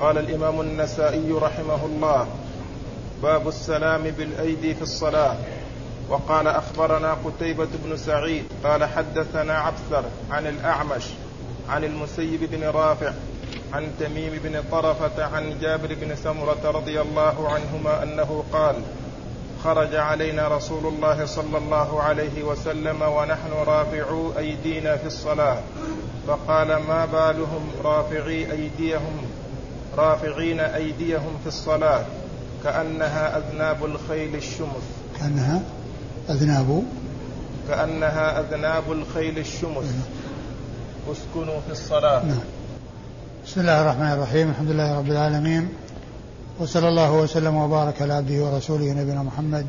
قال الإمام النسائي رحمه الله باب السلام بالأيدي في الصلاة. وقال أخبرنا قتيبة بن سعيد قال حدثنا عبثر عن الأعمش عن المسيب بن رافع عن تميم بن طرفة عن جابر بن سمرة رضي الله عنهما أنه قال خرج علينا رسول الله صلى الله عليه وسلم ونحن رافعو أيدينا في الصلاة. فقال ما بالهم رافعي أيديهم؟ رافعين أيديهم في الصلاة كأنها أذناب الخيل الشمس. كأنها أذناب؟ كأنها أذناب الخيل الشمس. اسكنوا في الصلاة. نعم. بسم الله الرحمن الرحيم الحمد لله رب العالمين وصلى الله وسلم وبارك على عبده ورسوله نبينا محمد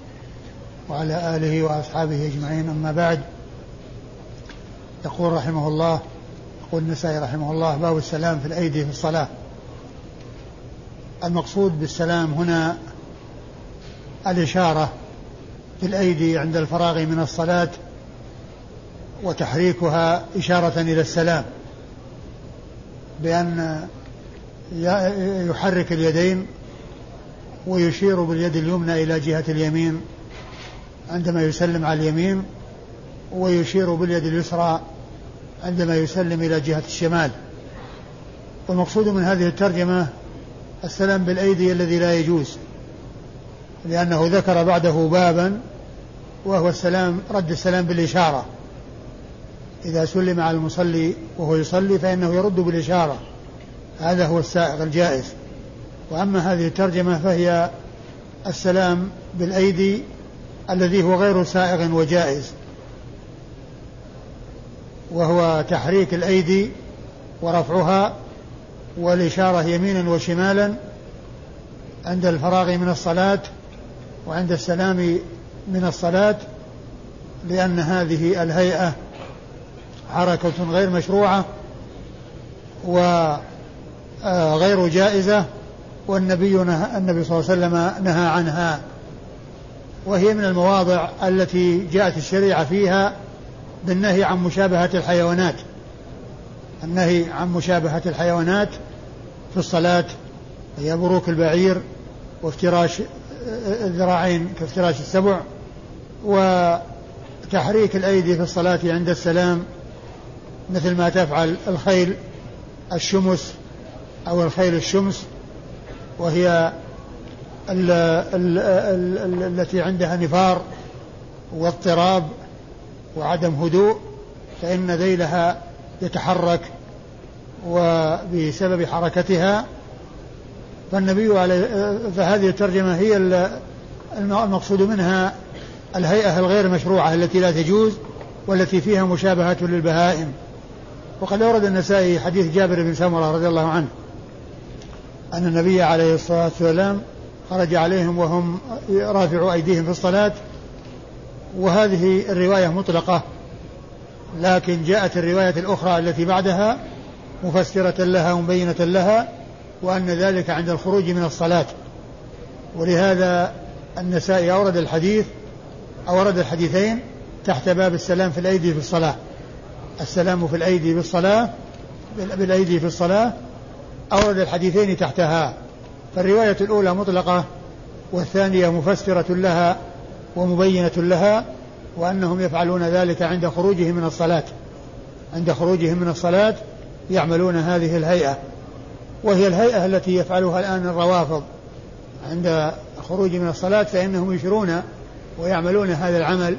وعلى آله وأصحابه أجمعين. أما بعد يقول رحمه الله يقول النسائي رحمه الله باب السلام في الأيدي في الصلاة. المقصود بالسلام هنا الإشارة في الأيدي عند الفراغ من الصلاة وتحريكها إشارة إلى السلام بأن يحرك اليدين ويشير باليد اليمنى إلى جهة اليمين عندما يسلم على اليمين ويشير باليد اليسرى عندما يسلم إلى جهة الشمال. والمقصود من هذه الترجمة السلام بالأيدي الذي لا يجوز لأنه ذكر بعده بابا وهو السلام رد السلام بالإشارة. إذا سلم على المصلي وهو يصلي فإنه يرد بالإشارة. هذا هو السائغ الجائز. وأما هذه الترجمة فهي السلام بالأيدي الذي هو غير سائغ وجائز وهو تحريك الأيدي ورفعها والإشارة يمينا وشمالا عند الفراغ من الصلاة وعند السلام من الصلاة لأن هذه الهيئة حركة غير مشروعة وغير جائزة والنبي نهى النبي صلى الله عليه وسلم نهى عنها. وهي من المواضع التي جاءت الشريعة فيها بالنهي عن مشابهة الحيوانات. النهي عن مشابهة الحيوانات في الصلاة هي بروك البعير وافتراش الذراعين كافتراش السبع وتحريك الأيدي في الصلاة عند السلام مثل ما تفعل الخيل الشمس أو الخيل الشمس وهي ال ال ال التي عندها نفار واضطراب وعدم هدوء فإن ذيلها يتحرك وبسبب حركتها فالنبي عليه فهذه الترجمة هي المقصود منها الهيئة الغير مشروعة التي لا تجوز والتي فيها مشابهة للبهائم. وقد أورد النسائي حديث جابر بن سمرة رضي الله عنه أن النبي عليه الصلاة والسلام خرج عليهم وهم رافعوا أيديهم في الصلاة وهذه الرواية مطلقة. لكن جاءت الرواية الأخرى التي بعدها مفسرة لها ومبينة لها وأن ذلك عند الخروج من الصلاة. ولهذا النسائي أورد الحديث أورد الحديثين تحت باب السلام في الأيدي في الصلاة. السلام في الأيدي بالصلاة بالأيدي في الصلاة أورد الحديثين تحتها. فالرواية الأولى مطلقة والثانية مفسرة لها ومبينة لها. وأنهم يفعلون ذلك عند خروجهم من الصلاة. عند خروجهم من الصلاة يعملون هذه الهيئة. وهي الهيئة التي يفعلها الآن الروافض. عند خروج من الصلاة فإنهم يشرون ويعملون هذا العمل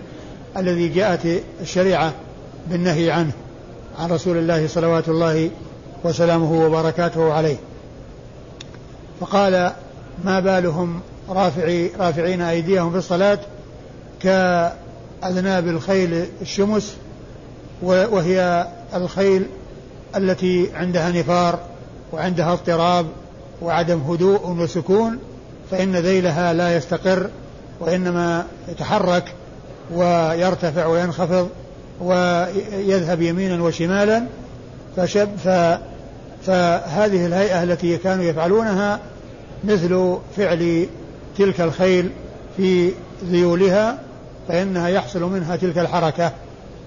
الذي جاءت الشريعة بالنهي عنه عن رسول الله صلوات الله وسلامه وبركاته عليه. فقال ما بالهم رافعي رافعين أيديهم في الصلاة كأذناب الخيل الشمس وهي الخيل التي عندها نفار وعندها اضطراب وعدم هدوء وسكون فإن ذيلها لا يستقر وإنما يتحرك ويرتفع وينخفض ويذهب يمينا وشمالا فشب ف فهذه الهيئة التي كانوا يفعلونها مثل فعل تلك الخيل في ذيولها فإنها يحصل منها تلك الحركة.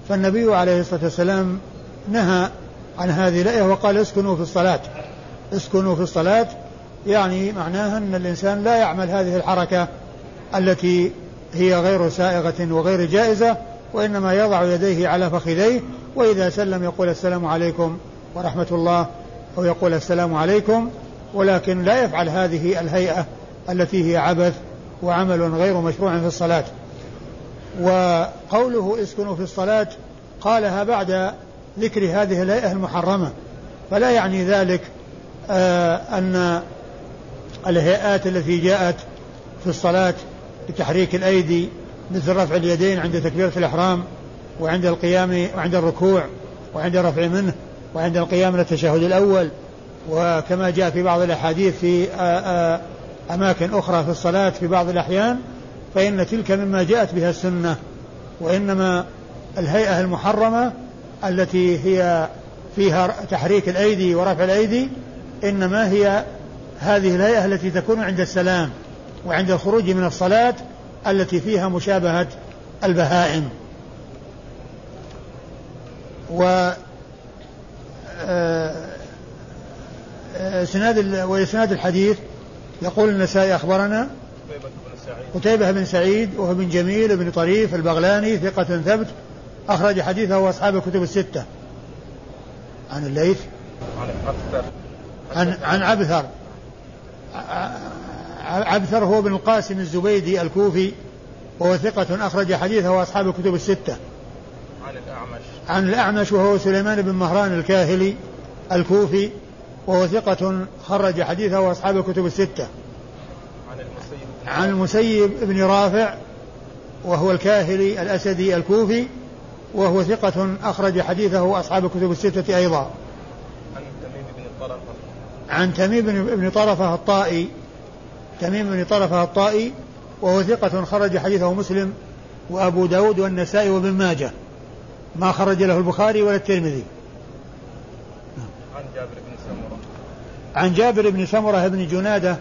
فالنبي عليه الصلاة والسلام نهى عن هذه الآية وقال اسكنوا في الصلاة. اسكنوا في الصلاة يعني معناها أن الإنسان لا يعمل هذه الحركة التي هي غير سائغة وغير جائزة وإنما يضع يديه على فخذيه وإذا سلم يقول السلام عليكم ورحمة الله أو يقول السلام عليكم ولكن لا يفعل هذه الهيئة التي هي عبث وعمل غير مشروع في الصلاة. وقوله اسكنوا في الصلاة قالها بعد ذكر هذه الهيئة المحرمة. فلا يعني ذلك آه أن الهيئات التي جاءت في الصلاة بتحريك الأيدي مثل رفع اليدين عند تكبيرة الإحرام وعند القيام وعند الركوع وعند رفع منه وعند القيام للتشهد الأول. وكما جاء في بعض الأحاديث في أماكن أخرى في الصلاة في بعض الأحيان فإن تلك مما جاءت بها السنة وإنما الهيئة المحرمة التي هي فيها تحريك الأيدي ورفع الأيدي إنما هي هذه الهيئة التي تكون عند السلام وعند الخروج من الصلاة التي فيها مشابهة البهائم. و إسناد آه، وإسناد الحديث يقول النسائي أخبرنا قتيبة بن سعيد وهو بن جميل بن طريف البغلاني ثقة ثبت أخرج حديثه وأصحاب الكتب الستة. عن الليث. عن عبثر عن عن عبثر. عبثر هو بن القاسم الزبيدي الكوفي وهو ثقة أخرج حديثه وأصحاب الكتب الستة. عن الأعمش عن الأعمش وهو سليمان بن مهران الكاهلي الكوفي وهو ثقة خرج حديثه وأصحاب الكتب الستة. عن المسيب بن رافع وهو الكاهلي الأسدي الكوفي وهو ثقة أخرج حديثه وأصحاب الكتب الستة أيضا. عن تميم بن طرفة. عن تميم بن طرفة الطائي تميم بن طرفة الطائي وهو ثقة خرج حديثه مسلم وأبو داود والنسائي وابن ماجه. ما خرج له البخاري ولا الترمذي. عن جابر بن سمرة. عن جابر بن سمرة بن جنادة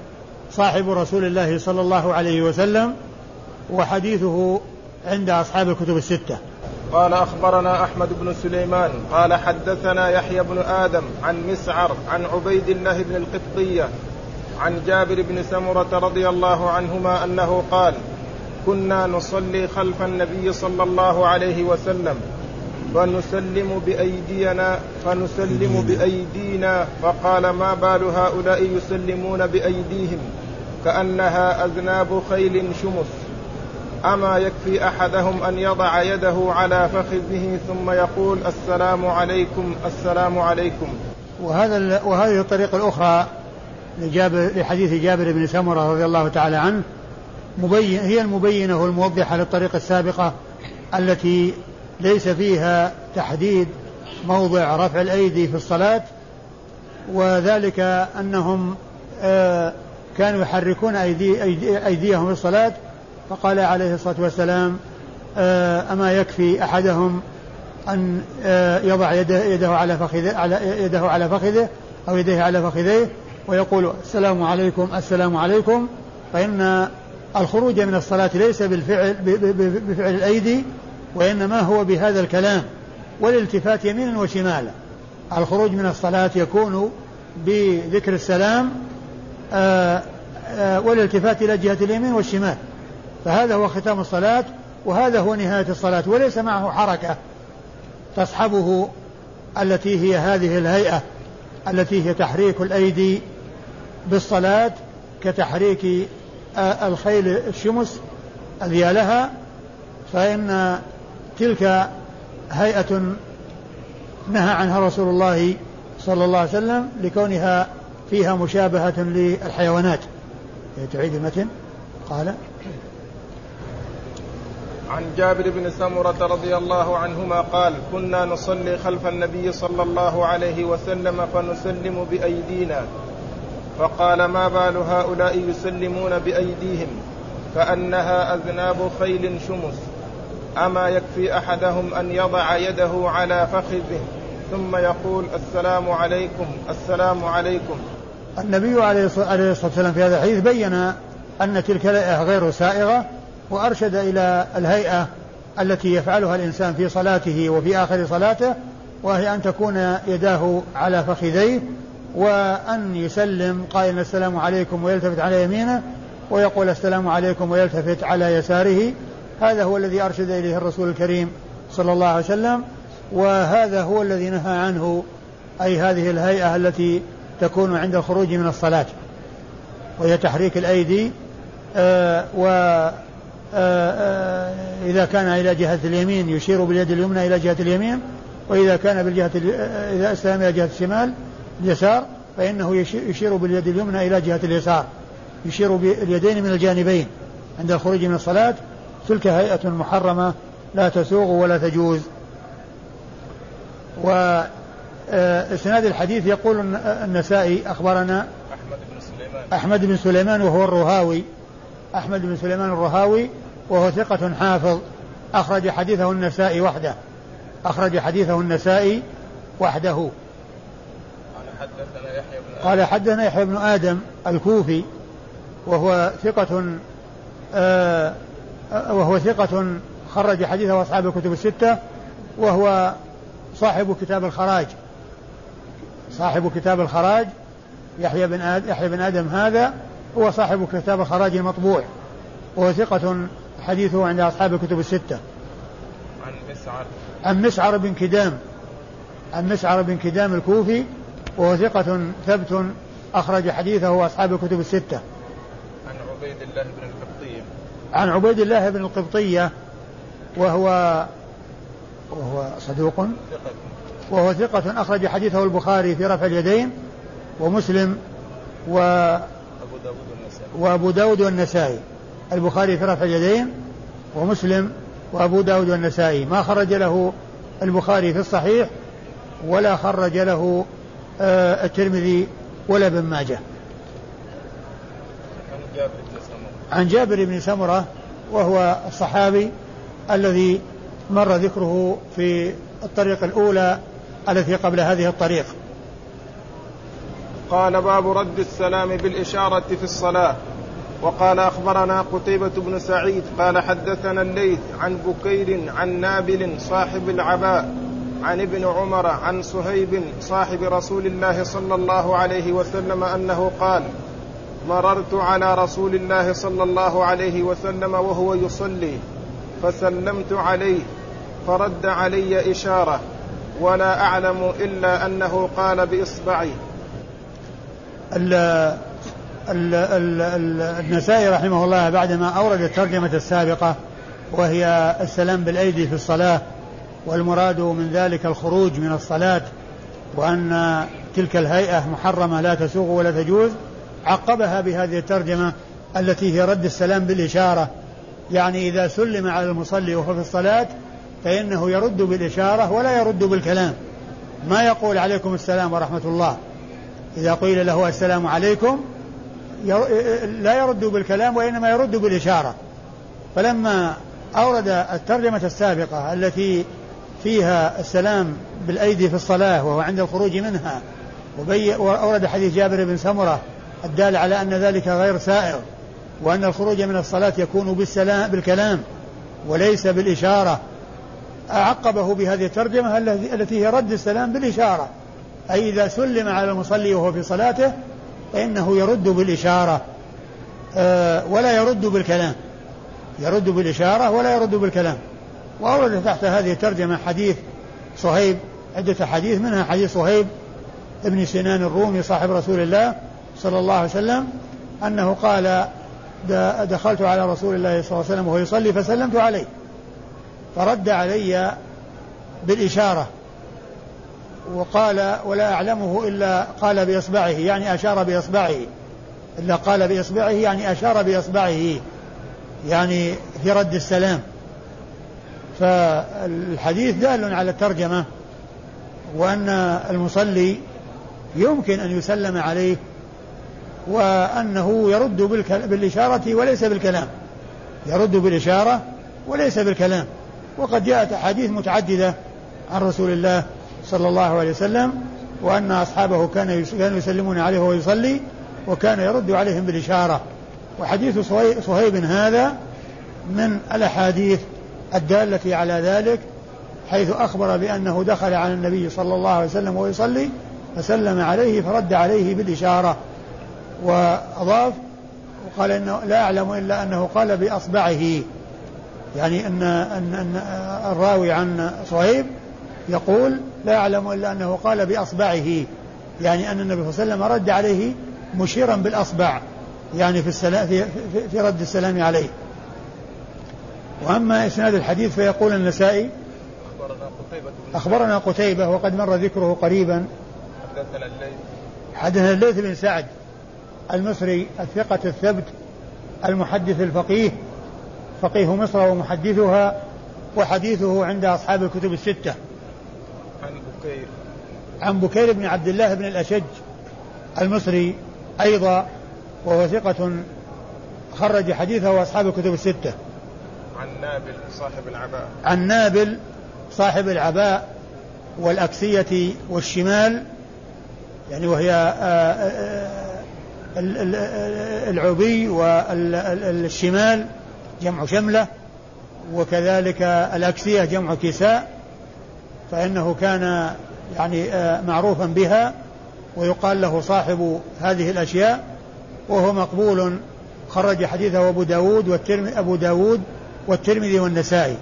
صاحب رسول الله صلى الله عليه وسلم وحديثه عند أصحاب الكتب الستة. قال أخبرنا أحمد بن سليمان قال حدثنا يحيى بن آدم عن مسعر عن عبيد الله بن القبطية عن جابر بن سمرة رضي الله عنهما أنه قال كنا نصلي خلف النبي صلى الله عليه وسلم فنسلم بأيدينا فنسلم بأيدينا فقال ما بال هؤلاء يسلمون بأيديهم؟ كأنها أذناب خيل شمس. أما يكفي أحدهم أن يضع يده على فخذه ثم يقول السلام عليكم السلام عليكم. وهذا وهذه الطريقة الأخرى لجابر لحديث جابر بن سمرة رضي الله تعالى عنه مبين هي المبينة والموضحة للطريقة السابقة التي ليس فيها تحديد موضع رفع الأيدي في الصلاة وذلك أنهم آه، كانوا يحركون أيدي أيديهم في الصلاة فقال عليه الصلاة والسلام آه، أما يكفي أحدهم أن آه، يضع يده, يده على فخذه على يده على فخذه أو يديه على فخذيه ويقول السلام عليكم السلام عليكم. فإن الخروج من الصلاة ليس بالفعل بفعل الأيدي وإنما هو بهذا الكلام والالتفات يمينا وشمالا. الخروج من الصلاة يكون بذكر السلام والالتفات إلى جهة اليمين والشمال. فهذا هو ختام الصلاة وهذا هو نهاية الصلاة وليس معه حركة تصحبه التي هي هذه الهيئة التي هي تحريك الأيدي بالصلاة كتحريك آه، الخيل الشمس أذيالها فإن تلك هيئة نهى عنها رسول الله صلى الله عليه وسلم لكونها فيها مشابهة للحيوانات. تعيد المتن. قال. عن جابر بن سمرة رضي الله عنهما قال كنا نصلي خلف النبي صلى الله عليه وسلم فنسلم بأيدينا. فقال ما بال هؤلاء يسلمون بأيديهم؟ كأنها أذناب خيل شمس. أما يكفي أحدهم أن يضع يده على فخذه ثم يقول السلام عليكم السلام عليكم. النبي عليه الصلاة والسلام في هذا الحديث بين أن تلك الهيئة غير سائغة وأرشد إلى الهيئة التي يفعلها الإنسان في صلاته وفي آخر صلاته وهي أن تكون يداه على فخذيه وأن يسلم قائلا السلام عليكم ويلتفت على يمينه ويقول السلام عليكم ويلتفت على يساره. هذا هو الذي أرشد إليه الرسول الكريم صلى الله عليه وسلم وهذا هو الذي نهى عنه أي هذه الهيئة التي تكون عند الخروج من الصلاة. وهي تحريك الأيدي آه و آه آه إذا كان إلى جهة اليمين يشير باليد اليمنى إلى جهة اليمين وإذا كان بالجهة إذا استلم إلى جهة الشمال اليسار فإنه يشير باليد اليمنى إلى جهة اليسار. يشير باليدين من الجانبين عند الخروج من الصلاة. تلك هيئة محرمة لا تسوغ ولا تجوز. وإسناد الحديث يقول النسائي أخبرنا أحمد بن سليمان أحمد بن سليمان وهو الرهاوي. أحمد بن سليمان الرهاوي وهو ثقة حافظ. أخرج حديثه النسائي وحده. أخرج حديثه النسائي وحده. قال حدثنا يحيى بن قال حدثنا يحيى بن آدم الكوفي وهو ثقة آه وهو ثقة خرج حديثه أصحاب الكتب الستة وهو صاحب كتاب الخراج. صاحب كتاب الخراج يحيى بن آدم يحيى بن آدم هذا هو صاحب كتاب الخراج المطبوع وهو ثقة حديثه عند أصحاب الكتب الستة. عن مسعر. عن مسعر بن كدام عن مسعر بن كدام الكوفي وهو ثقة ثبت أخرج حديثه أصحاب الكتب الستة. عن عبيد الله بن القبطية عن عبيد الله بن القبطية وهو وهو صدوق. ثقة. وهو ثقة أخرج حديثه البخاري في رفع اليدين ومسلم و أبو داود والنسائي. وأبو داود والنسائي. البخاري في رفع اليدين ومسلم وأبو داود والنسائي. ما خرج له البخاري في الصحيح ولا خرج له آه، الترمذي ولا ابن ماجه. عن جابر بن سمرة. عن جابر بن سمرة وهو الصحابي الذي مر ذكره في الطريق الأولى التي قبل هذه الطريق. قال باب رد السلام بالإشارة في الصلاة. وقال أخبرنا قتيبة بن سعيد قال حدثنا الليث عن بكير عن نابل صاحب العباء عن ابن عمر عن صهيب صاحب رسول الله صلى الله عليه وسلم أنه قال مررت على رسول الله صلى الله عليه وسلم وهو يصلي فسلمت عليه فرد علي إشارة ولا أعلم إلا أنه قال بإصبعي ال ال ال ال النسائي رحمه الله بعدما أورد الترجمة السابقة وهي السلام بالأيدي في الصلاة والمراد من ذلك الخروج من الصلاة وأن تلك الهيئة محرمة لا تسوغ ولا تجوز عقبها بهذه الترجمة التي هي رد السلام بالإشارة. يعني إذا سلم على المصلي وهو في الصلاة فإنه يرد بالإشارة ولا يرد بالكلام. ما يقول عليكم السلام ورحمة الله. إذا قيل له السلام عليكم لا يرد بالكلام وإنما يرد بالإشارة. فلما أورد الترجمة السابقة التي فيها السلام بالأيدي في الصلاة وهو عند الخروج منها وأورد حديث جابر بن سمرة الدال على أن ذلك غير سائر وأن الخروج من الصلاة يكون بالسلام بالكلام وليس بالإشارة. عقبه بهذه الترجمة التي هي رد السلام بالإشارة. أي إذا سلم على المصلي وهو في صلاته فإنه يرد بالإشارة. آه، ولا يرد بالكلام. يرد بالإشارة ولا يرد بالكلام. وأورد تحت هذه الترجمة حديث صهيب عدة حديث منها حديث صهيب ابن سنان الرومي صاحب رسول الله صلى الله عليه وسلم أنه قال دخلت على رسول الله صلى الله عليه وسلم وهو يصلي فسلمت عليه. فرد علي بالإشارة وقال ولا أعلمه إلا قال بإصبعه يعني أشار بإصبعه. إلا قال بإصبعه يعني أشار بإصبعه يعني في رد السلام. فالحديث دال على الترجمة وأن المصلي يمكن أن يسلم عليه وأنه يرد بالإشارة وليس بالكلام. يرد بالإشارة وليس بالكلام. وقد جاءت أحاديث متعددة عن رسول الله صلى الله عليه وسلم وأن أصحابه كان كانوا يسلمون عليه وهو يصلي وكان يرد عليهم بالإشارة. وحديث صهيب هذا من الأحاديث الدالة على ذلك حيث أخبر بأنه دخل على النبي صلى الله عليه وسلم وهو يصلي فسلم عليه فرد عليه بالإشارة. وأضاف وقال إنه لا أعلم إلا أنه قال بأصبعه. يعني أن, أن, أن الراوي عن صهيب يقول لا أعلم إلا أنه قال بأصبعه يعني أن النبي صلى الله عليه وسلم رد عليه مشيرا بالأصبع يعني في, السلام في, في, في رد السلام عليه. وأما إسناد الحديث فيقول النسائي أخبرنا قتيبة أخبرنا قتيبة وقد مر ذكره قريبا. حدثنا الليث. حدثنا الليث بن سعد المصري الثقة الثبت المحدث الفقيه فقيه مصر ومحدثها وحديثه عند أصحاب الكتب الستة. عن بكير. عن بكير بن عبد الله بن الأشج المصري أيضا وهو ثقة خرج حديثه أصحاب الكتب الستة. عن نابل صاحب العباء. عن نابل صاحب العباء والأكسية والشمال يعني وهي آه، آه، العبي والشمال جمع شملة وكذلك الأكسية جمع كساء فإنه كان يعني آه، معروفا بها ويقال له صاحب هذه الأشياء وهو مقبول. خرج حديثه أبو داود والترمذي أبو داود والترمذي والنسائي.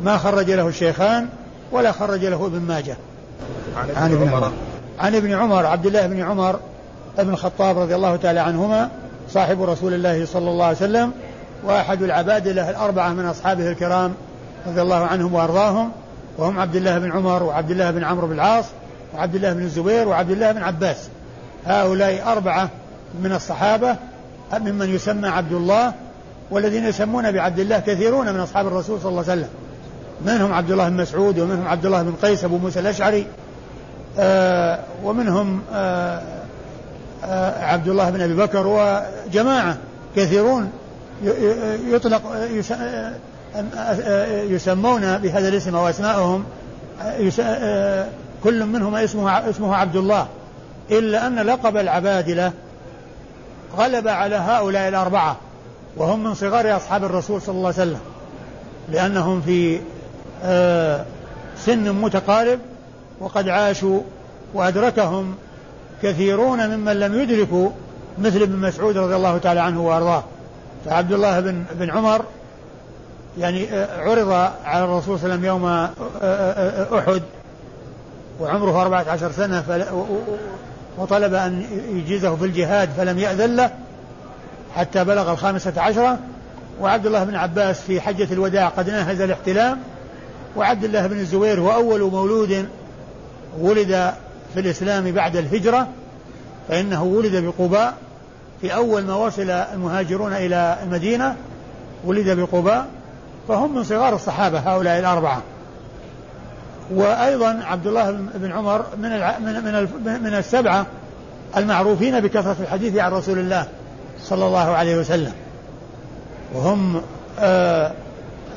ما خرج له الشيخان ولا خرج له ابن ماجه. عن, عن ابن عمر. عن ابن عمر عبد الله بن عمر بن الخطاب رضي الله تعالى عنهما صاحب رسول الله صلى الله عليه وسلم. وأحد العبادلة الأربعة من أصحابه الكرام رضي الله عنهم وأرضاهم وهم عبد الله بن عمر وعبد الله بن عمرو بن العاص وعبد الله بن الزبير وعبد الله بن عباس. هؤلاء أربعة من الصحابة ممن يسمى عبد الله والذين يسمون بعبد الله كثيرون من أصحاب الرسول صلى الله عليه وسلم. منهم عبد الله بن مسعود ومنهم عبد الله بن قيس أبو موسى الأشعري آه ومنهم آه آه عبد الله بن أبي بكر وجماعة كثيرون يطلق يسمون بهذا الاسم أو أسماءهم كل منهم اسمه اسمه عبد الله. إلا أن لقب العبادلة غلب على هؤلاء الأربعة وهم من صغار أصحاب الرسول صلى الله عليه وسلم لأنهم في سن متقارب وقد عاشوا وأدركهم كثيرون ممن لم يدركوا مثل ابن مسعود رضي الله تعالى عنه وأرضاه. فعبد الله بن بن عمر يعني عرض على الرسول صلى الله عليه وسلم يوم أحد وعمره أربعة عشر سنة وطلب أن يجيزه في الجهاد فلم يأذن له حتى بلغ الخامسة عشرة. وعبد الله بن عباس في حجة الوداع قد ناهز الاحتلام. وعبد الله بن الزبير هو أول مولود ولد في الإسلام بعد الهجرة فإنه ولد بقباء. في أول ما وصل المهاجرون إلى المدينة ولد بقباء فهم من صغار الصحابة هؤلاء الأربعة. وأيضا عبد الله بن عمر من من من, من السبعة المعروفين بكثرة الحديث عن رسول الله صلى الله عليه وسلم. وهم آه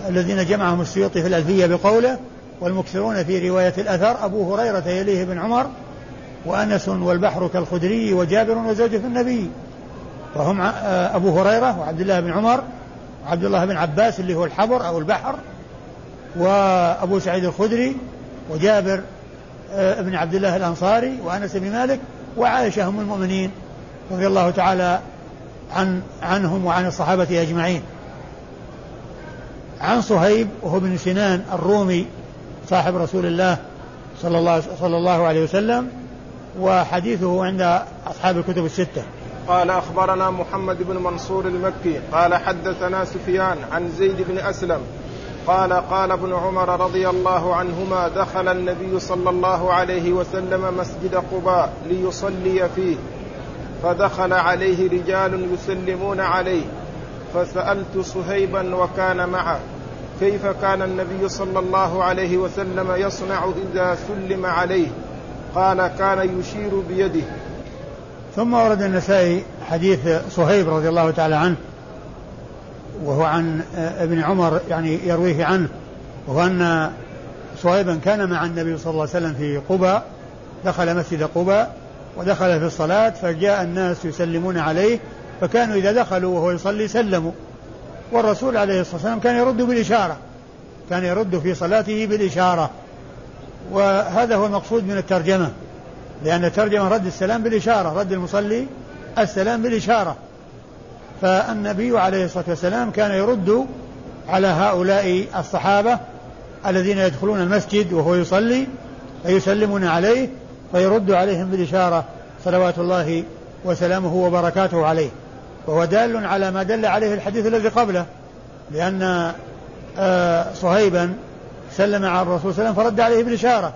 الذين جمعهم السيوطي في الألفية بقوله والمكثرون في رواية الأثر أبو هريرة يليه بن عمر وأنس والبحر كالخدري وجابر وزوجة النبي. وهم آه، أبو هريرة وعبد الله بن عمر وعبد الله بن عباس اللي هو الحبر أو البحر وأبو سعيد الخدري وجابر آه، بن عبد الله الأنصاري وأنس بن مالك وعائشة أم المؤمنين رضي الله تعالى عن عنهم وعن الصحابة أجمعين. عن صهيب وهو بن سنان الرومي صاحب رسول الله صلى الله صلى الله عليه وسلم وحديثه عند أصحاب الكتب الستة. قال أخبرنا محمد بن منصور المكي قال حدثنا سفيان عن زيد بن أسلم قال قال ابن عمر رضي الله عنهما دخل النبي صلى الله عليه وسلم مسجد قباء ليصلي فيه فدخل عليه رجال يسلمون عليه فسألت صهيبا وكان معه كيف كان النبي صلى الله عليه وسلم يصنع إذا سلم عليه؟ قال كان يشير بيده. ثم ورد النسائي حديث صهيب رضي الله تعالى عنه وهو عن ابن عمر يعني يرويه عنه وهو أن صهيبا كان مع النبي صلى الله عليه وسلم في قباء دخل مسجد قباء ودخل في الصلاة فجاء الناس يسلمون عليه فكانوا إذا دخلوا وهو يصلي سلموا. والرسول عليه الصلاة والسلام كان يرد بالإشارة كان يرد في صلاته بالإشارة. وهذا هو المقصود من الترجمة. لأن الترجمة رد السلام بالإشارة رد المصلي السلام بالإشارة. فالنبي عليه الصلاة والسلام كان يرد على هؤلاء الصحابة الذين يدخلون المسجد وهو يصلي فيسلمون عليه فيرد عليهم بالإشارة صلوات الله وسلامه وبركاته عليه. وهو دال على ما دل عليه الحديث الذي قبله لأن آه، صهيبا سلم على الرسول صلى الله عليه وسلم فرد عليه بالإشارة.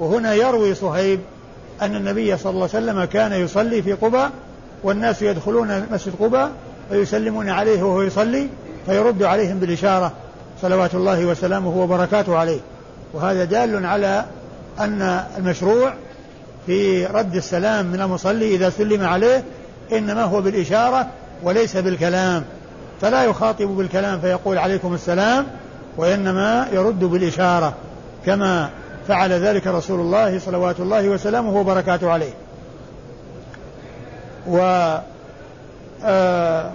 وهنا يروي صهيب أن النبي صلى الله عليه وسلم كان يصلي في قباء والناس يدخلون مسجد قباء فيسلمون عليه وهو يصلي فيرد عليهم بالإشارة صلوات الله وسلامه وبركاته عليه. وهذا دال على أن المشروع في رد السلام من المصلي إذا سلم عليه إنما هو بالإشارة وليس بالكلام. فلا يخاطب بالكلام فيقول عليكم السلام وإنما يرد بالإشارة كما فعل ذلك رسول الله صلوات الله وسلامه وبركاته عليه. و آه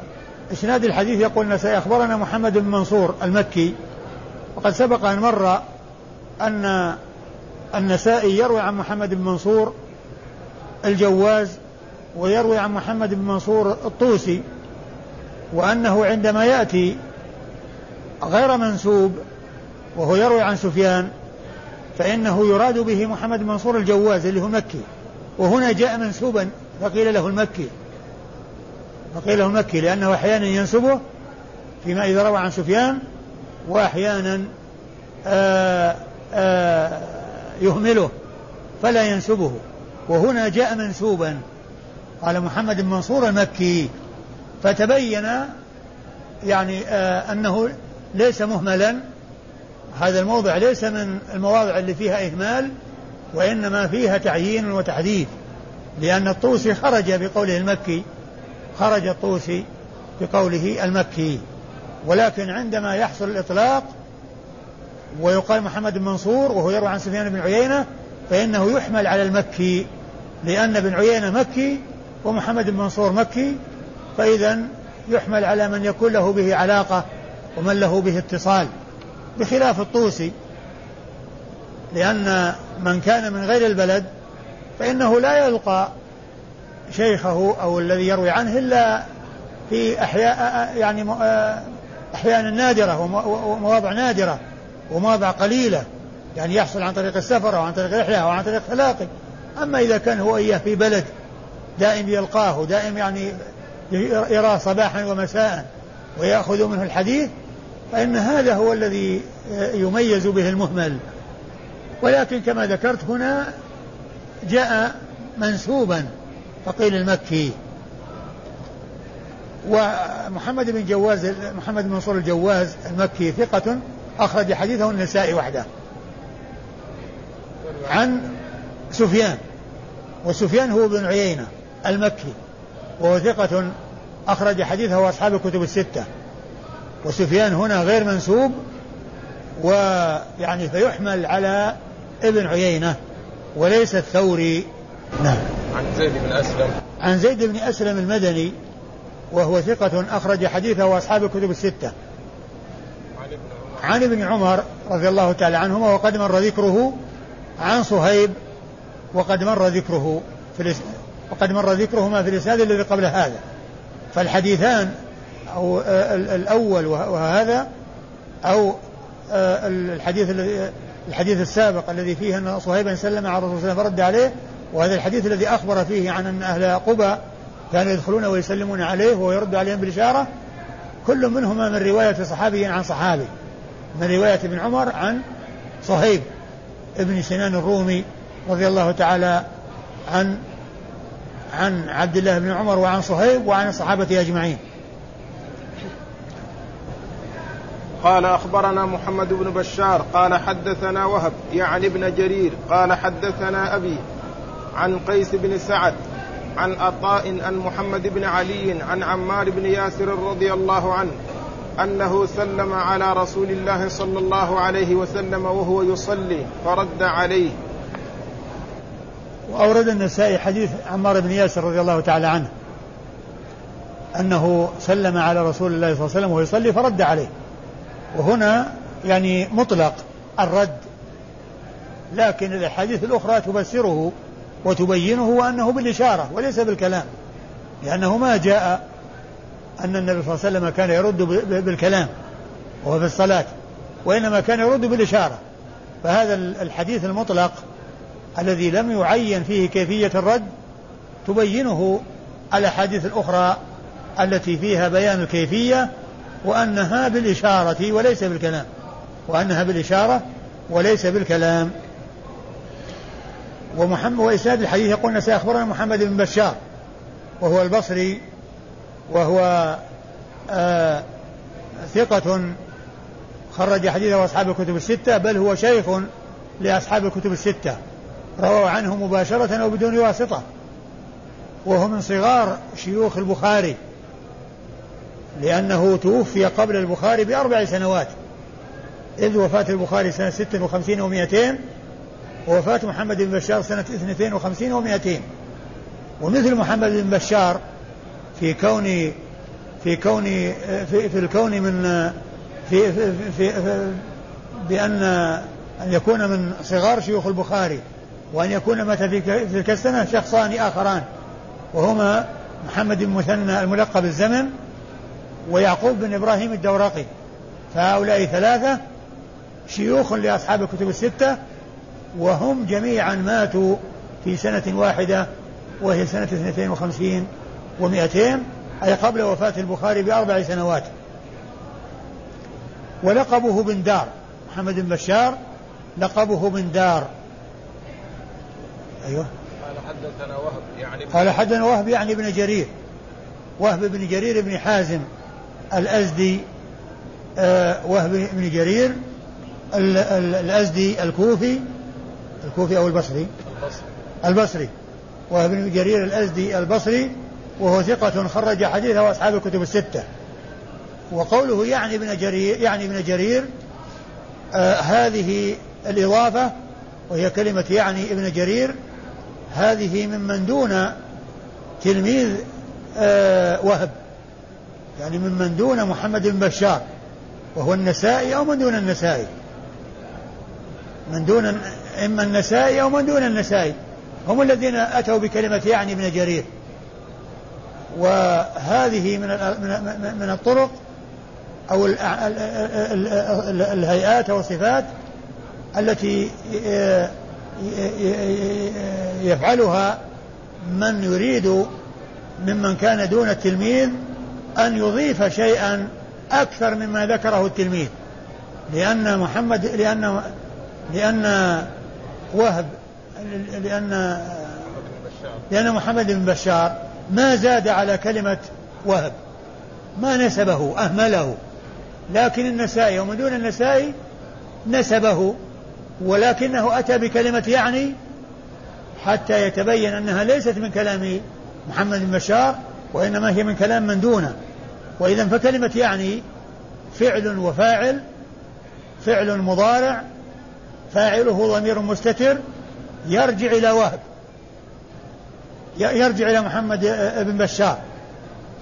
إسناد الحديث يقول النسائي أخبرنا محمد بن منصور المكي وقد سبق أن مر أن النسائي يروي عن محمد بن منصور الجواز ويروي عن محمد بن منصور الطوسي وأنه عندما يأتي غير منسوب وهو يروي عن سفيان فإنه يراد به محمد منصور الجواز اللي هو مكي. وهنا جاء منسوبا فقيل له المكي. فقيل له المكي لأنه أحيانا ينسبه فيما إذا روى عن سفيان وأحيانا آآ آآ يهمله فلا ينسبه. وهنا جاء منسوبا. قال محمد منصور المكي. فتبين يعني آه أنه ليس مهملا. هذا الموضع ليس من المواضع اللي فيها إهمال وإنما فيها تعيين وتحديث لأن الطوسي خرج بقوله المكي خرج الطوسي بقوله المكي. ولكن عندما يحصل الإطلاق ويقال محمد بن منصور وهو يروى عن سفيان بن عيينة فإنه يحمل على المكي لأن بن عيينة مكي ومحمد بن منصور مكي فإذا يحمل على من يكون له به علاقة ومن له به اتصال. بخلاف الطوسي لأن من كان من غير البلد فإنه لا يلقى شيخه أو الذي يروي عنه إلا في أحياء يعني أحيانا نادرة ومواضع نادرة ومواضع قليلة يعني يحصل عن طريق السفر أو عن طريق الرحلة أو عن طريق تلاقي أما إذا كان هو إياه في بلد دائم يلقاه دائم يعني يراه صباحا ومساء ويأخذ منه الحديث فإن هذا هو الذي يميز به المهمل. ولكن كما ذكرت هنا جاء منسوبا فقيل المكي. ومحمد بن جواز محمد بن منصور الجواز المكي ثقة أخرج حديثه النسائي وحده. عن سفيان. وسفيان هو بن عيينة المكي. وهو ثقة أخرج حديثه أصحاب الكتب الستة. وسفيان هنا غير منسوب ويعني فيحمل على ابن عيينة وليس الثوري. نعم. عن زيد بن أسلم. عن زيد بن أسلم المدني وهو ثقة أخرج حديثه أصحاب الكتب الستة. عن ابن عمر. رضي الله تعالى عنهما وقد مر ذكره عن صهيب وقد مر ذكره في. وقد مر ذكرهما في الإسناد الذي قبل هذا. فالحديثان أو الأول وهذا أو الحديث الذي الحديث السابق الذي فيه أن صهيبا سلم على الرسول صلى الله عليه وسلم فرد عليه وهذا الحديث الذي أخبر فيه عن أن أهل قبى كانوا يدخلون ويسلمون عليه وهو يرد عليهم بالإشارة. كل منهما من رواية صحابي عن صحابي. من رواية ابن عمر عن صهيب ابن سنان الرومي رضي الله تعالى عن عن عبد الله بن عمر وعن صهيب وعن الصحابة أجمعين. قال أخبرنا محمد بن بشار قال حدثنا وهب يعني ابن جرير قال حدثنا أبي عن قيس بن سعد عن عطاء عن محمد بن علي عن عمار بن ياسر رضي الله عنه أنه سلم على رسول الله صلى الله عليه وسلم وهو يصلي فرد عليه. وأورد النسائي حديث عمار بن ياسر رضي الله تعالى عنه أنه سلم على رسول الله صلى الله عليه وسلم وهو يصلي فرد عليه. وهنا يعني مطلق الرد لكن الأحاديث الأخرى تفسره وتبينه وأنه بالإشارة وليس بالكلام لأنه ما جاء أن النبي صلى الله عليه وسلم كان يرد بالكلام وهو في الصلاة وإنما كان يرد بالإشارة فهذا الحديث المطلق الذي لم يعين فيه كيفية الرد تبينه الأحاديث الأخرى التي فيها بيان الكيفية وأنها بالإشارة وليس بالكلام. وأنها بالإشارة وليس بالكلام. ومحمد وإسناد الحديث يقول سيخبرنا محمد بن بشار وهو البصري وهو آه ثقة خرج حديثه أصحاب الكتب الستة بل هو شيخ لأصحاب الكتب الستة. رووا عنه مباشرة أو بدون واسطة. وهو من صغار شيوخ البخاري. لأنه توفي قبل البخاري بأربع سنوات. إذ وفاة البخاري سنة ست وخمسين ومائتين ووفاة محمد بن بشار سنة اثنتين وخمسين ومائتين ومثل محمد بن بشار في كون في كون في, في الكون من في, في, في, في بأن أن يكون من صغار شيوخ البخاري وأن يكون مات في تلك السنة شخصان آخران وهما محمد بن مثنى الملقب الزمن ويعقوب بن إبراهيم الدورقي. فهؤلاء ثلاثة شيوخ لأصحاب الكتب الستة وهم جميعا ماتوا في سنة واحدة وهي سنة 52 و200 أي قبل وفاة البخاري بأربع سنوات. ولقبه بن دار محمد بن بشار لقبه بن دار. أيوه. قال حدثنا وهب يعني قال حدثنا وهب يعني ابن جرير. وهب بن جرير بن حازم. الأزدي آه وهب بن جرير الأزدي الكوفي الكوفي أو البصري؟ البصري. وهو ابن جرير الأزدي البصري وهو ثقة خرج حديثه أصحاب الكتب الستة. وقوله يعني ابن جرير يعني ابن جرير آه هذه الإضافة وهي كلمة يعني ابن جرير هذه ممن دون تلميذ آه وهب. يعني ممن دون محمد بن بشار وهو النسائي أو من دون النسائي؟ من دون إما النسائي أو من دون النسائي. هم الذين أتوا بكلمة يعني ابن جرير. وهذه من من الطرق أو الهيئات أو الصفات التي يفعلها من يريد ممن كان دون التلميذ أن يضيف شيئا أكثر مما ذكره التلميذ. لأن محمد لأن لأن وهب لأن لأن محمد بن بشار ما زاد على كلمة وهب. ما نسبه أهمله. لكن النسائي ومن دون النسائي نسبه ولكنه أتى بكلمة يعني حتى يتبين أنها ليست من كلام محمد بن بشار وإنما هي من كلام من دونه. وإذا فكلمة يعني فعل وفاعل فعل مضارع فاعله ضمير مستتر يرجع إلى وهب. يرجع إلى محمد بن بشار.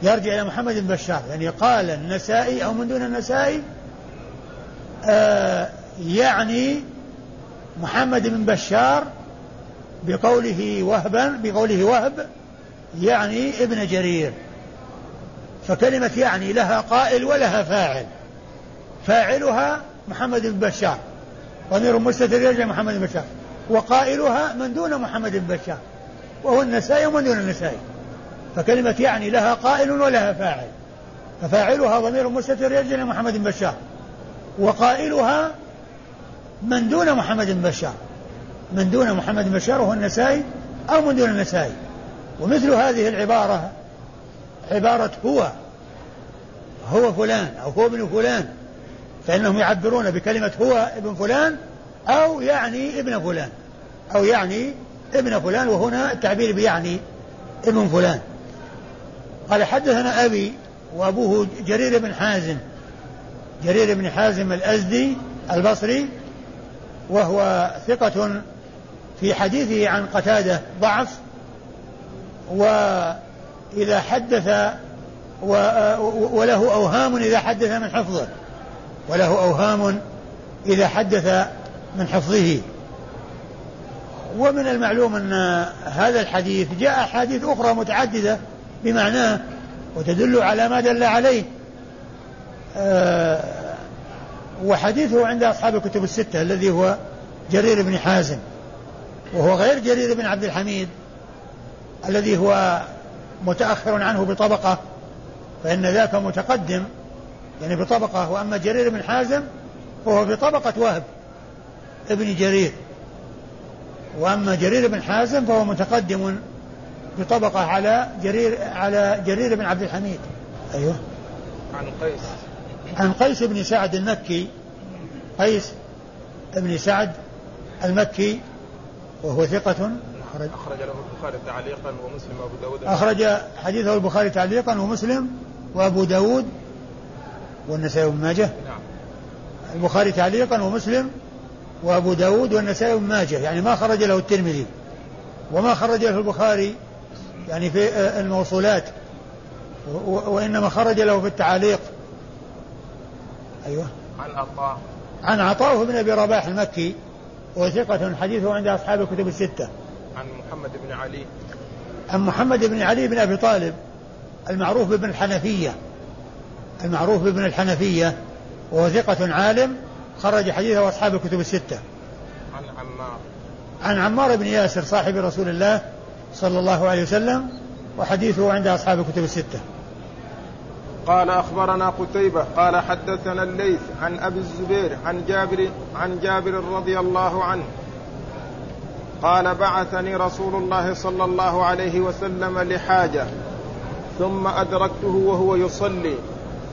يرجع إلى محمد بن بشار. يعني قال النسائي أو من دون النسائي آه يعني محمد بن بشار بقوله وهبا بقوله وهب يعني ابن جرير. فكلمة يعني لها قائل ولها فاعل. فاعلها محمد بن بشار. ضمير مستتر يرجع محمد بن بشار. وقائلها من دون محمد بن بشار. وهو النسائي ومن دون النسائي. فكلمة يعني لها قائل ولها فاعل. ففاعلها ضمير مستتر يرجع محمد بن بشار. وقائلها من دون محمد بن بشار. من دون محمد بن بشار وهو النسائي أو من دون النسائي. ومثل هذه العبارة عبارة هو هو فلان أو هو ابن فلان فإنهم يعبرون بكلمة هو ابن فلان أو يعني ابن فلان أو يعني ابن فلان وهنا التعبير بيعني ابن فلان. قال حدثنا أبي وأبوه جرير بن حازم جرير بن حازم الأزدي البصري وهو ثقة في حديثه عن قتادة ضعف وإذا حدث وله أوهام إذا حدث من حفظه. وله أوهام إذا حدث من حفظه. ومن المعلوم أن هذا الحديث جاء أحاديث أخرى متعددة بمعناه وتدل على ما دل عليه. أه وحديثه عند أصحاب الكتب الستة الذي هو جرير بن حازم وهو غير جرير بن عبد الحميد الذي هو متأخر عنه بطبقة فإن ذاك متقدم يعني بطبقة. وأما جرير بن حازم فهو بطبقة وهب ابن جرير. وأما جرير بن حازم فهو متقدم بطبقة على جرير على جرير بن عبد الحميد. أيوه. عن قيس. عن قيس بن سعد المكي. قيس بن سعد المكي وهو ثقة أخرج. أخرج له البخاري تعليقا ومسلم وأبو داود. أخرج حديثه البخاري تعليقا ومسلم وأبو داود والنسائي بن ماجه. نعم. البخاري تعليقا ومسلم وأبو داود والنسائي بن ماجه. يعني ما خرج له الترمذي وما خرج له البخاري يعني في الموصولات. وإنما خرج له في التعاليق أيوه. عن عطاء. عن عطاء بن أبي رباح المكي وثقة حديثه عند أصحاب الكتب الستة. عن محمد بن علي. عن محمد بن علي بن أبي طالب المعروف بابن الحنفية. المعروف بابن الحنفية وهو ثقة عالم خرج حديثه أصحاب الكتب الستة. عن عمار. عن عمار بن ياسر صاحب رسول الله صلى الله عليه وسلم وحديثه عند أصحاب الكتب الستة. قال أخبرنا قتيبة قال حدثنا الليث عن أبي الزبير عن جابر عن جابر رضي الله عنه قال بعثني رسول الله صلى الله عليه وسلم لحاجة ثم أدركته وهو يصلي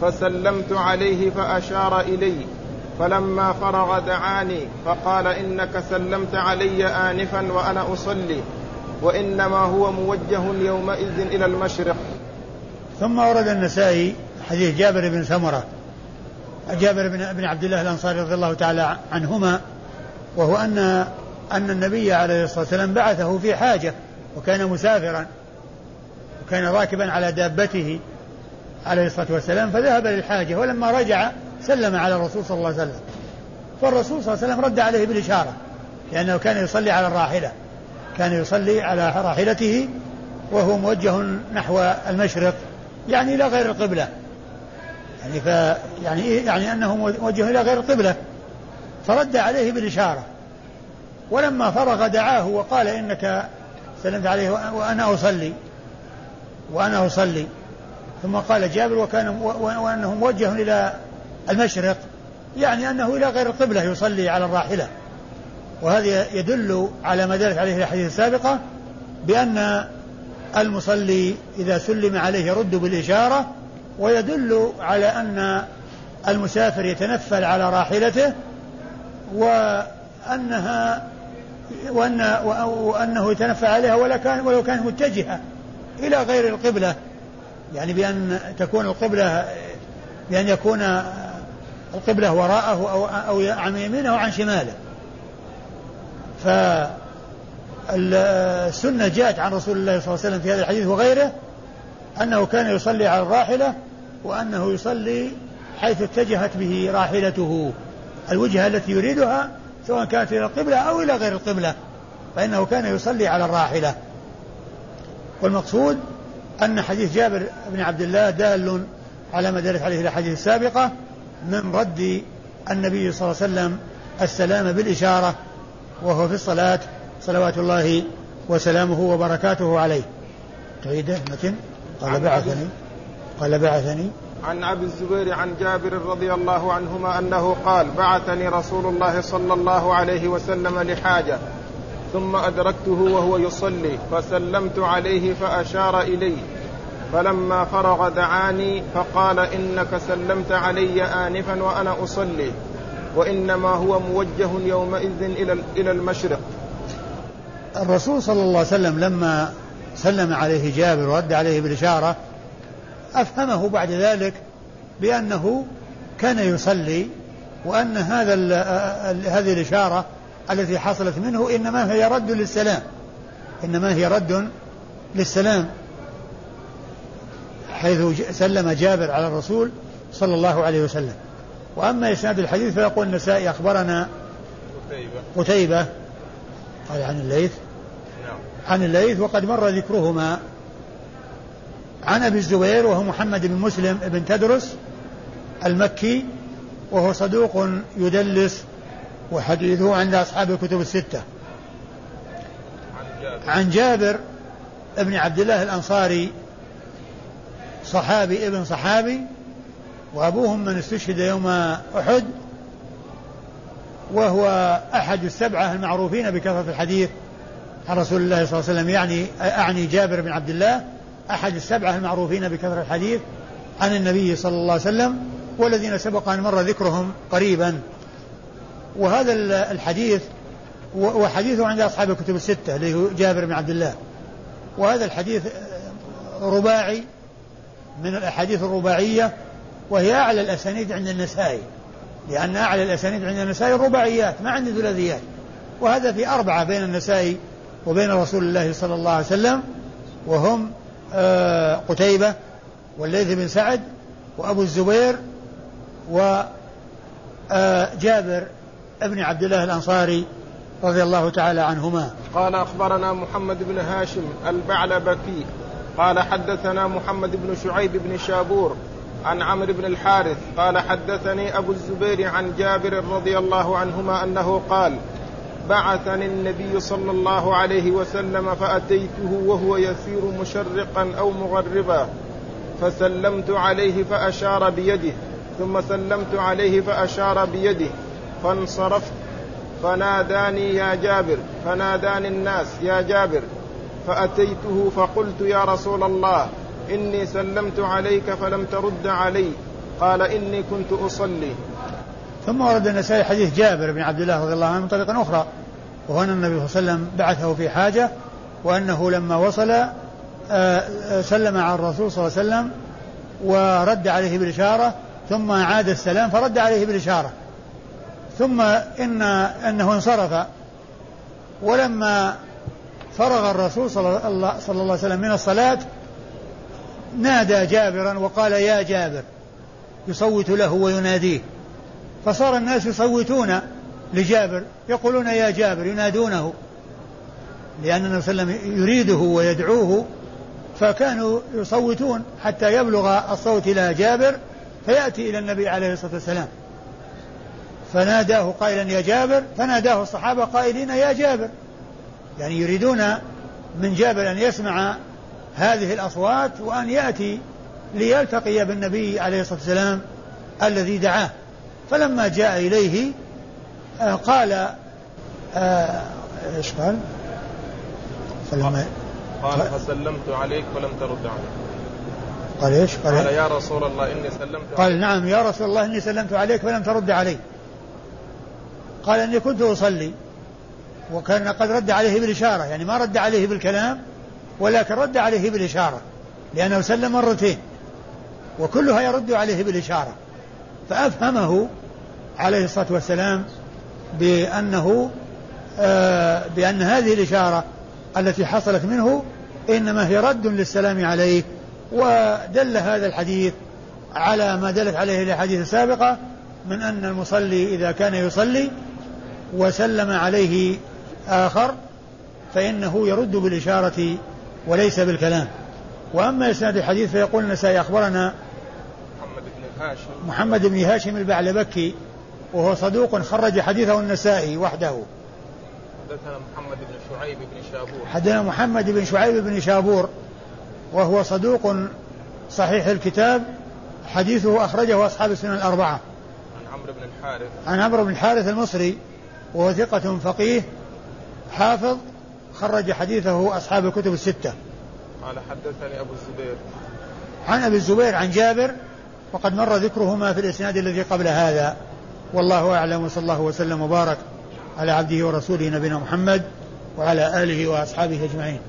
فسلمت عليه فأشار إلي فلما فرغ دعاني فقال إنك سلمت علي آنفا وأنا أصلي وإنما هو موجه يومئذ إلى المشرق. ثم ورد النسائي حديث جابر بن سمرة جابر بن عبد الله الأنصاري رضي الله تعالى عنهما وهو أن أن النبي عليه الصلاة والسلام بعثه في حاجة وكان مسافرا وكان راكبا على دابته عليه الصلاة والسلام فذهب للحاجة ولما رجع سلم على الرسول صلى الله عليه وسلم. فالرسول صلى الله عليه وسلم رد عليه بالإشارة لأنه كان يصلي على الراحلة كان يصلي على راحلته وهو موجه نحو المشرق يعني إلى غير القبلة. يعني ف يعني إيه؟ يعني أنه موجه إلى غير القبلة. فرد عليه بالإشارة. ولما فرغ دعاه وقال إنك سلمت عليه وأنا أصلي وأنا أصلي. ثم قال جابر وكان وأنه موجه إلى المشرق يعني أنه إلى غير القبلة يصلي على الراحلة. وهذا يدل على ما دلت عليه الأحاديث السابقة بأن المصلي إذا سلم عليه يرد بالإشارة ويدل على أن المسافر يتنفل على راحلته وأنها وأن وأنه يتنفل عليها ولا كان ولو كانت متجهة إلى غير القبلة. يعني بأن تكون القبلة بأن يكون القبلة وراءه أو أو عن يمينه أو عن شماله. فالسنة جاءت عن رسول الله صلى الله عليه وسلم في هذا الحديث وغيره أنه كان يصلي على الراحلة وأنه يصلي حيث اتجهت به راحلته. الوجهة التي يريدها سواء كانت إلى القبلة أو إلى غير القبلة فإنه كان يصلي على الراحلة. والمقصود أن حديث جابر بن عبد الله دال على ما دلت عليه الأحاديث السابقة من رد النبي صلى الله عليه وسلم السلام بالإشارة وهو في الصلاة صلوات الله وسلامه وبركاته عليه. تعيده متن؟ قال بعثني. قال بعثني. عن أبي الزبير عن جابر رضي الله عنهما أنه قال بعثني رسول الله صلى الله عليه وسلم لحاجة ثم أدركته وهو يصلي فسلمت عليه فأشار الي فلما فرغ دعاني فقال إنك سلمت علي انفا وأنا أصلي وإنما هو موجه يومئذ إلى إلى المشرق. الرسول صلى الله عليه وسلم لما سلم عليه جابر ورد عليه بالإشارة أفهمه بعد ذلك بأنه كان يصلي وأن هذا هذه الإشارة التي حصلت منه إنما هي رد للسلام. إنما هي رد للسلام. حيث سلم جابر على الرسول صلى الله عليه وسلم. وأما إسناد الحديث فيقول النسائي أخبرنا قتيبة. قتيبة قال عن الليث. نعم. عن الليث وقد مر ذكرهما. عن أبي الزبير وهو محمد بن مسلم بن تدرس المكي وهو صدوق يدلس وحديثه عند أصحاب الكتب الستة. عن جابر بن عبد الله الأنصاري صحابي ابن صحابي وأبوهم من استشهد يوم أحد وهو أحد السبعة المعروفين بكثرة الحديث عن رسول الله صلى الله عليه وسلم يعني أعني جابر بن عبد الله أحد السبعة المعروفين بكثرة الحديث عن النبي صلى الله عليه وسلم والذين سبق أن مر ذكرهم قريبا. وهذا الحديث وحديثه عند أصحاب الكتب الستة اللي هو جابر بن عبد الله. وهذا الحديث رباعي من الأحاديث الرباعية وهي أعلى الأسانيد عند النسائي. لأن أعلى الأسانيد عند النسائي الرباعيات ما عند ثلاثيات. وهذا في أربعة بين النسائي وبين رسول الله صلى الله عليه وسلم وهم قتيبة والليث بن سعد وأبو الزبير وجابر آه، ابن عبد الله الأنصاري رضي الله تعالى عنهما. قال أخبرنا محمد بن هاشم البعلبكي قال حدثنا محمد بن شعيب بن شابور عن عمرو بن الحارث قال حدثني أبو الزبير عن جابر رضي الله عنهما أنه قال بعثني النبي صلى الله عليه وسلم فأتيته وهو يسير مشرقا أو مغربا فسلمت عليه فأشار بيده ثم سلمت عليه فأشار بيده فانصرفت فناداني يا جابر فناداني الناس يا جابر فأتيته فقلت يا رسول الله إني سلمت عليك فلم ترد علي قال إني كنت أصلي. ثم ورد النسائي حديث جابر بن عبد الله رضي الله عنه من طريق أخرى وهو أن النبي صلى الله عليه وسلم بعثه في حاجة وأنه لما وصل آه، آه، سلم على الرسول صلى الله عليه وسلم ورد عليه بالإشارة ثم عاد السلام فرد عليه بالإشارة. ثم إن أنه انصرف. ولما فرغ الرسول صلى الله, صلى الله عليه وسلم من الصلاة نادى جابرا وقال يا جابر يصوت له ويناديه. فصار الناس يصوتون لجابر يقولون يا جابر ينادونه لأن النبي صلى الله عليه وسلم يريده ويدعوه فكانوا يصوتون حتى يبلغ الصوت إلى جابر فيأتي إلى النبي عليه الصلاة والسلام. فناداه قائلا يا جابر فناداه الصحابة قائلين يا جابر. يعني يريدون من جابر أن يسمع هذه الأصوات وأن يأتي ليلتقي بالنبي عليه الصلاة والسلام الذي دعاه. فلما جاء إليه آه قال آه إيش قال؟ فلما قال فسلمت عليك فلم ترد علي. قال إيش؟ قال, قال يا رسول الله إني سلمت قال نعم يا رسول الله إني سلمت عليك فلم ترد علي. قال إني كنت أصلي. وكان قد رد عليه بالإشارة يعني ما رد عليه بالكلام ولكن رد عليه بالإشارة لأنه سلم مرتين وكلها يرد عليه بالإشارة. فأفهمه عليه الصلاة والسلام بأنه آه بأن هذه الإشارة التي حصلت منه إنما هي رد للسلام عليه ودل هذا الحديث على ما دلت عليه الأحاديث السابقة من أن المصلي إذا كان يصلي وسلم عليه آخر فإنه يرد بالإشارة وليس بالكلام. وأما إسناد الحديث فيقول النسائي أخبرنا هاشم. محمد بن هاشم البعلبكي وهو صدوق خرج حديثه النسائي وحده. حدثنا محمد بن شعيب بن شابور. حدثنا محمد بن شعيب بن شابور وهو صدوق صحيح الكتاب حديثه أخرجه أصحاب السنن الأربعة. عن عمرو بن الحارث. عن عمرو بن الحارث المصري وهو ثقة فقيه حافظ خرج حديثه أصحاب الكتب الستة. قال حدثني أبو الزبير. عن أبي الزبير عن جابر وقد مر ذكرهما في الإسناد الذي قبل هذا. والله أعلم وصلى الله وسلم وبارك على عبده ورسوله نبينا محمد وعلى آله وأصحابه أجمعين.